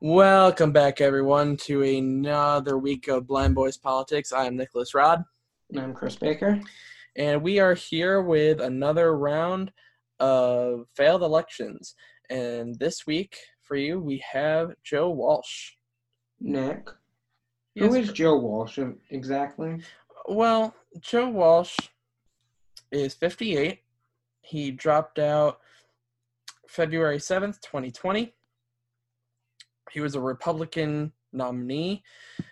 Welcome back, everyone, to another week of Blind Boys Politics. I am Nicholas Rod, And I'm Chris Baker. and we are here with another round of failed elections. And this week, for you, we have Joe Walsh. Nick. Yes, Who is Joe Walsh exactly? Well, Joe Walsh is 58. He dropped out February 7th, 2020. He was a Republican nominee.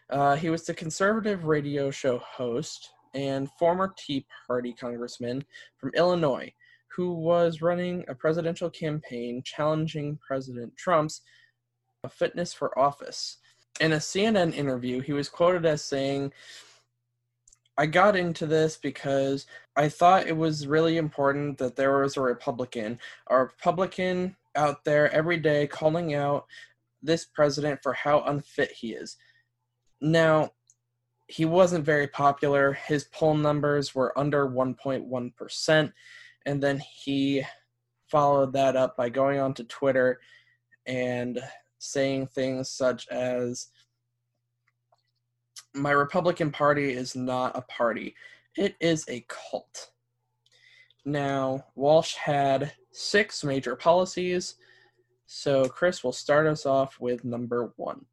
Uh, he was the conservative radio show host and former Tea Party congressman from Illinois who was running a presidential campaign challenging President Trump's fitness for office. In a CNN interview, he was quoted as saying, I got into this because I thought it was really important that there was a Republican, a Republican out there every day calling out this president for how unfit he is. Now, he wasn't very popular. His poll numbers were under 1.1%. And then he followed that up by going onto Twitter and saying things such as, my Republican Party is not a party, it is a cult. Now, Walsh had six major policies, so Chris will start us off with number one.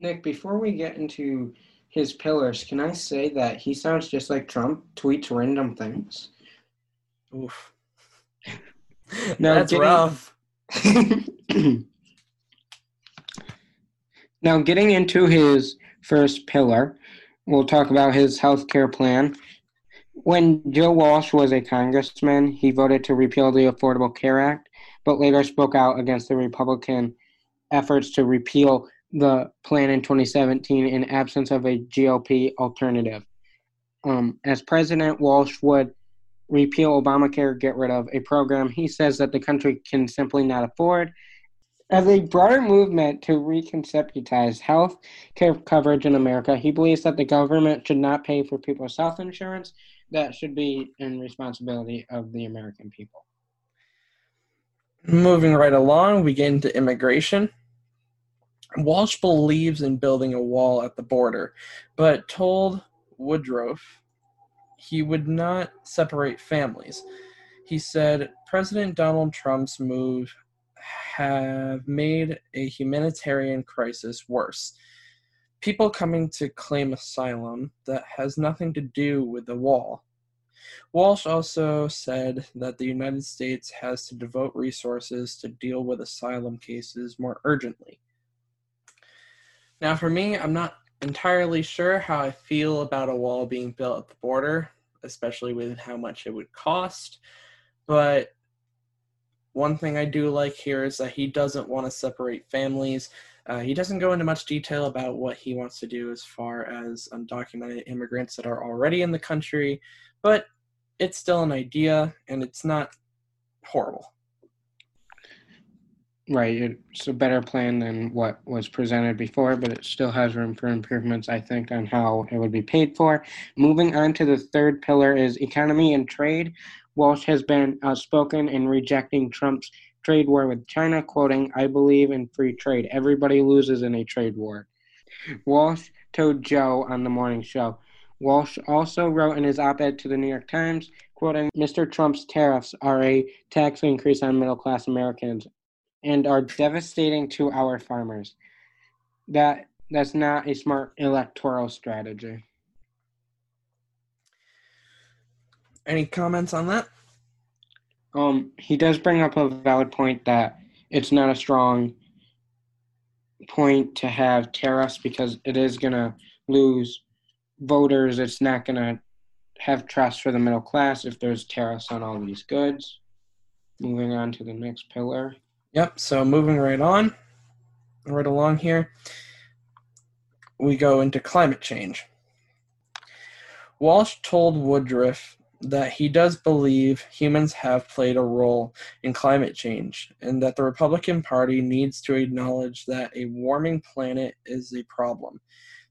Nick, before we get into his pillars, can I say that he sounds just like Trump, tweets random things? Oof. Now, That's getting- rough. now, getting into his first pillar, we'll talk about his health care plan. When Joe Walsh was a congressman, he voted to repeal the Affordable Care Act, but later spoke out against the Republican efforts to repeal the plan in 2017 in absence of a GOP alternative. Um, as president, Walsh would repeal Obamacare, get rid of a program he says that the country can simply not afford. As a broader movement to reconceptualize health care coverage in America, he believes that the government should not pay for people's health insurance. That should be in responsibility of the American people. Moving right along, we get into immigration. Walsh believes in building a wall at the border, but told Woodruff he would not separate families. He said President Donald Trump's move have made a humanitarian crisis worse. People coming to claim asylum that has nothing to do with the wall. Walsh also said that the United States has to devote resources to deal with asylum cases more urgently. Now, for me, I'm not entirely sure how I feel about a wall being built at the border, especially with how much it would cost. But one thing I do like here is that he doesn't want to separate families. Uh, he doesn't go into much detail about what he wants to do as far as undocumented immigrants that are already in the country, but it's still an idea and it's not horrible. Right, it's a better plan than what was presented before, but it still has room for improvements, I think, on how it would be paid for. Moving on to the third pillar is economy and trade. Walsh has been uh, outspoken in rejecting Trump's trade war with China, quoting, I believe in free trade. Everybody loses in a trade war. Walsh told Joe on the morning show. Walsh also wrote in his op ed to the New York Times, quoting, Mr. Trump's tariffs are a tax increase on middle class Americans and are devastating to our farmers. That that's not a smart electoral strategy. Any comments on that? Um, he does bring up a valid point that it's not a strong point to have tariffs because it is gonna lose voters. It's not gonna have trust for the middle class if there's tariffs on all these goods. Moving on to the next pillar. Yep, so moving right on, right along here, we go into climate change. Walsh told Woodruff that he does believe humans have played a role in climate change and that the Republican Party needs to acknowledge that a warming planet is a problem.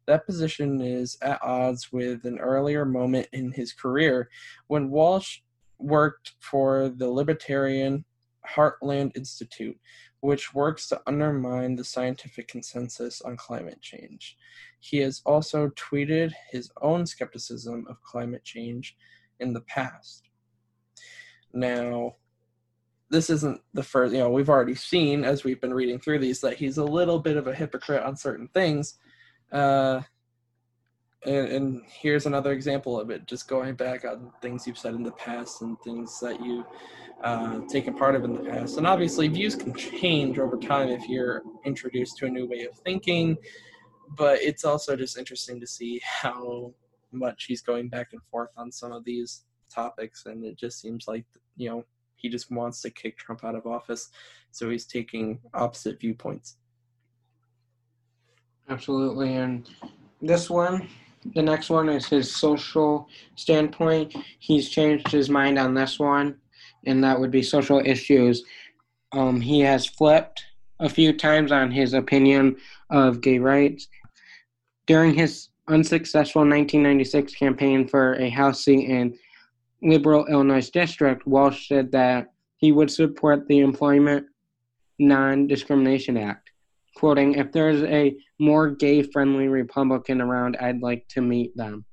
That position is at odds with an earlier moment in his career when Walsh worked for the Libertarian Heartland Institute, which works to undermine the scientific consensus on climate change. He has also tweeted his own skepticism of climate change in the past. Now, this isn't the first, you know, we've already seen as we've been reading through these that he's a little bit of a hypocrite on certain things. Uh, and, and, here's another example of it just going back on things you've said in the past and things that you've uh, taken part of in the past. And obviously views can change over time if you're introduced to a new way of thinking but it's also just interesting to see how much he's going back and forth on some of these topics and it just seems like you know he just wants to kick trump out of office so he's taking opposite viewpoints absolutely and this one the next one is his social standpoint. He's changed his mind on this one, and that would be social issues. Um, he has flipped a few times on his opinion of gay rights. During his unsuccessful 1996 campaign for a House seat in liberal Illinois district, Walsh said that he would support the Employment Non Discrimination Act quoting, If there's a more gay friendly Republican around, I'd like to meet them.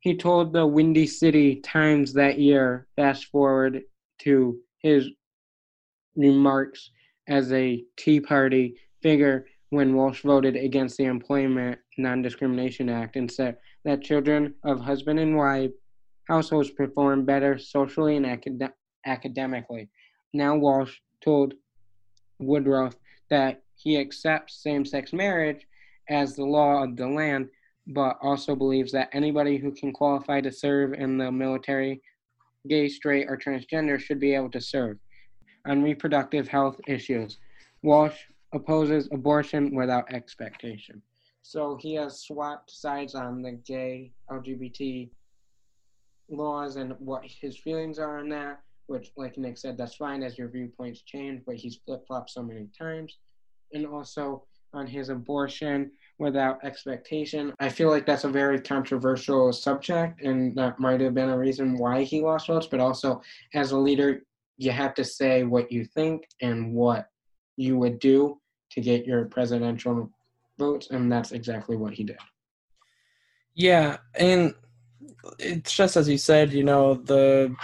He told the Windy City Times that year, fast forward to his remarks as a Tea Party figure when Walsh voted against the Employment Non Discrimination Act and said that children of husband and wife households perform better socially and acad- academically. Now, Walsh told Woodruff that he accepts same sex marriage as the law of the land, but also believes that anybody who can qualify to serve in the military, gay, straight, or transgender, should be able to serve. On reproductive health issues, Walsh opposes abortion without expectation. So he has swapped sides on the gay LGBT laws and what his feelings are on that, which, like Nick said, that's fine as your viewpoints change, but he's flip flopped so many times and also on his abortion without expectation. I feel like that's a very controversial subject, and that might have been a reason why he lost votes. But also, as a leader, you have to say what you think and what you would do to get your presidential votes, and that's exactly what he did. Yeah, and it's just as you said, you know, the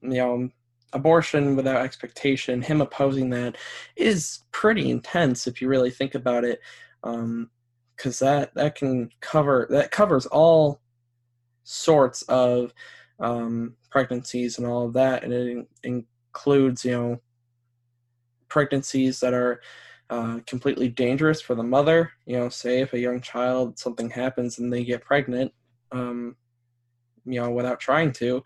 you know abortion without expectation, him opposing that is pretty intense if you really think about it. Um, because that that can cover that covers all sorts of um, pregnancies and all of that, and it includes you know pregnancies that are uh, completely dangerous for the mother. You know, say if a young child something happens and they get pregnant, um, you know, without trying to,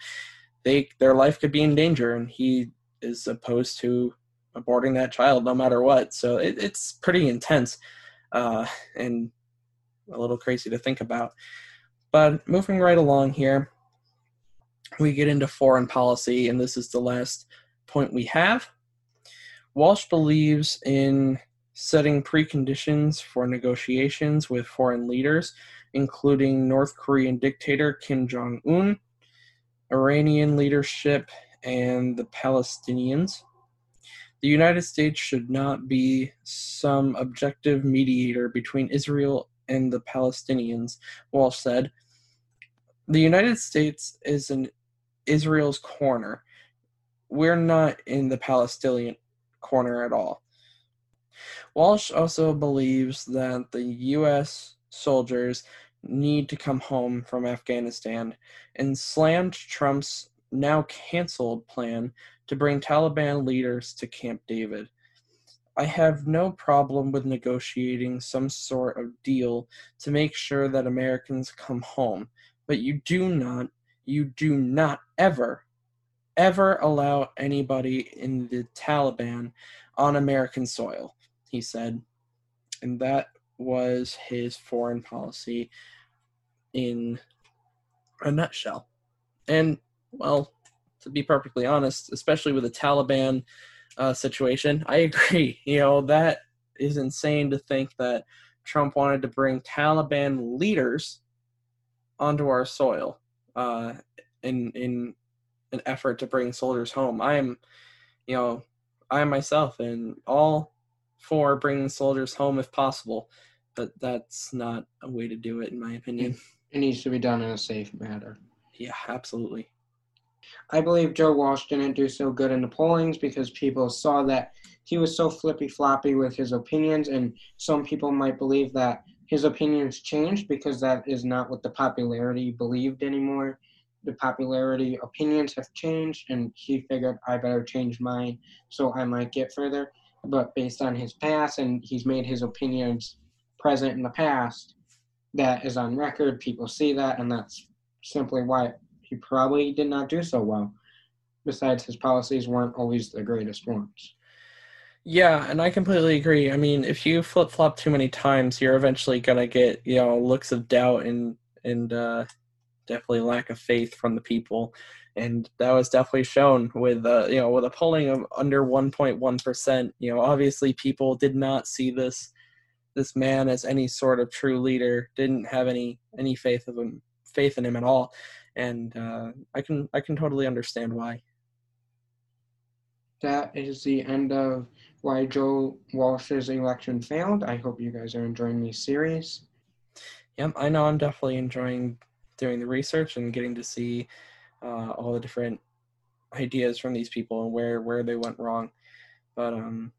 they their life could be in danger, and he is opposed to aborting that child no matter what. So it, it's pretty intense uh, and a little crazy to think about. But moving right along here, we get into foreign policy, and this is the last point we have. Walsh believes in setting preconditions for negotiations with foreign leaders, including North Korean dictator Kim Jong un Iranian leadership, and the Palestinians. The United States should not be some objective mediator between Israel and the Palestinians, Walsh said. The United States is in Israel's corner. We're not in the Palestinian corner at all. Walsh also believes that the U.S. soldiers need to come home from Afghanistan and slammed Trump's now canceled plan to bring Taliban leaders to Camp David. I have no problem with negotiating some sort of deal to make sure that Americans come home, but you do not, you do not ever, ever allow anybody in the Taliban on American soil, he said. And that was his foreign policy in a nutshell. And, well, to be perfectly honest, especially with the Taliban uh, situation, I agree. You know, that is insane to think that Trump wanted to bring Taliban leaders onto our soil uh, in in an effort to bring soldiers home. I am, you know, I myself and all for bringing soldiers home if possible, but that's not a way to do it, in my opinion. It needs to be done in a safe manner. Yeah, absolutely. I believe Joe Walsh didn't do so good in the pollings because people saw that he was so flippy floppy with his opinions, and some people might believe that his opinions changed because that is not what the popularity believed anymore. The popularity opinions have changed, and he figured I better change mine so I might get further. But based on his past, and he's made his opinions present in the past, that is on record. People see that, and that's simply why he probably did not do so well. Besides, his policies weren't always the greatest ones. Yeah, and I completely agree. I mean, if you flip flop too many times, you're eventually gonna get you know looks of doubt and and uh, definitely lack of faith from the people, and that was definitely shown with uh, you know with a polling of under 1.1 percent. You know, obviously people did not see this this man as any sort of true leader. Didn't have any any faith of him faith in him at all, and uh, I can I can totally understand why. That is the end of why Joe Walsh's election failed. I hope you guys are enjoying these series. Yep, I know I'm definitely enjoying doing the research and getting to see uh, all the different ideas from these people and where where they went wrong. But um,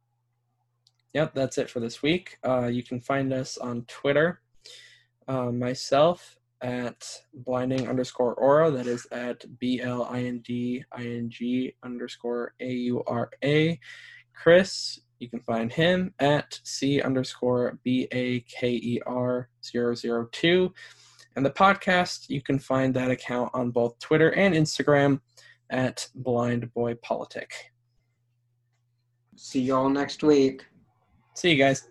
yep, that's it for this week. Uh, you can find us on Twitter. Uh, myself at blinding underscore aura. That is at B L I N D I N G underscore A U R A. Chris, you can find him at C underscore B A K E R 002. And the podcast, you can find that account on both Twitter and Instagram at Blind Boy Politic. See y'all next week. See you guys.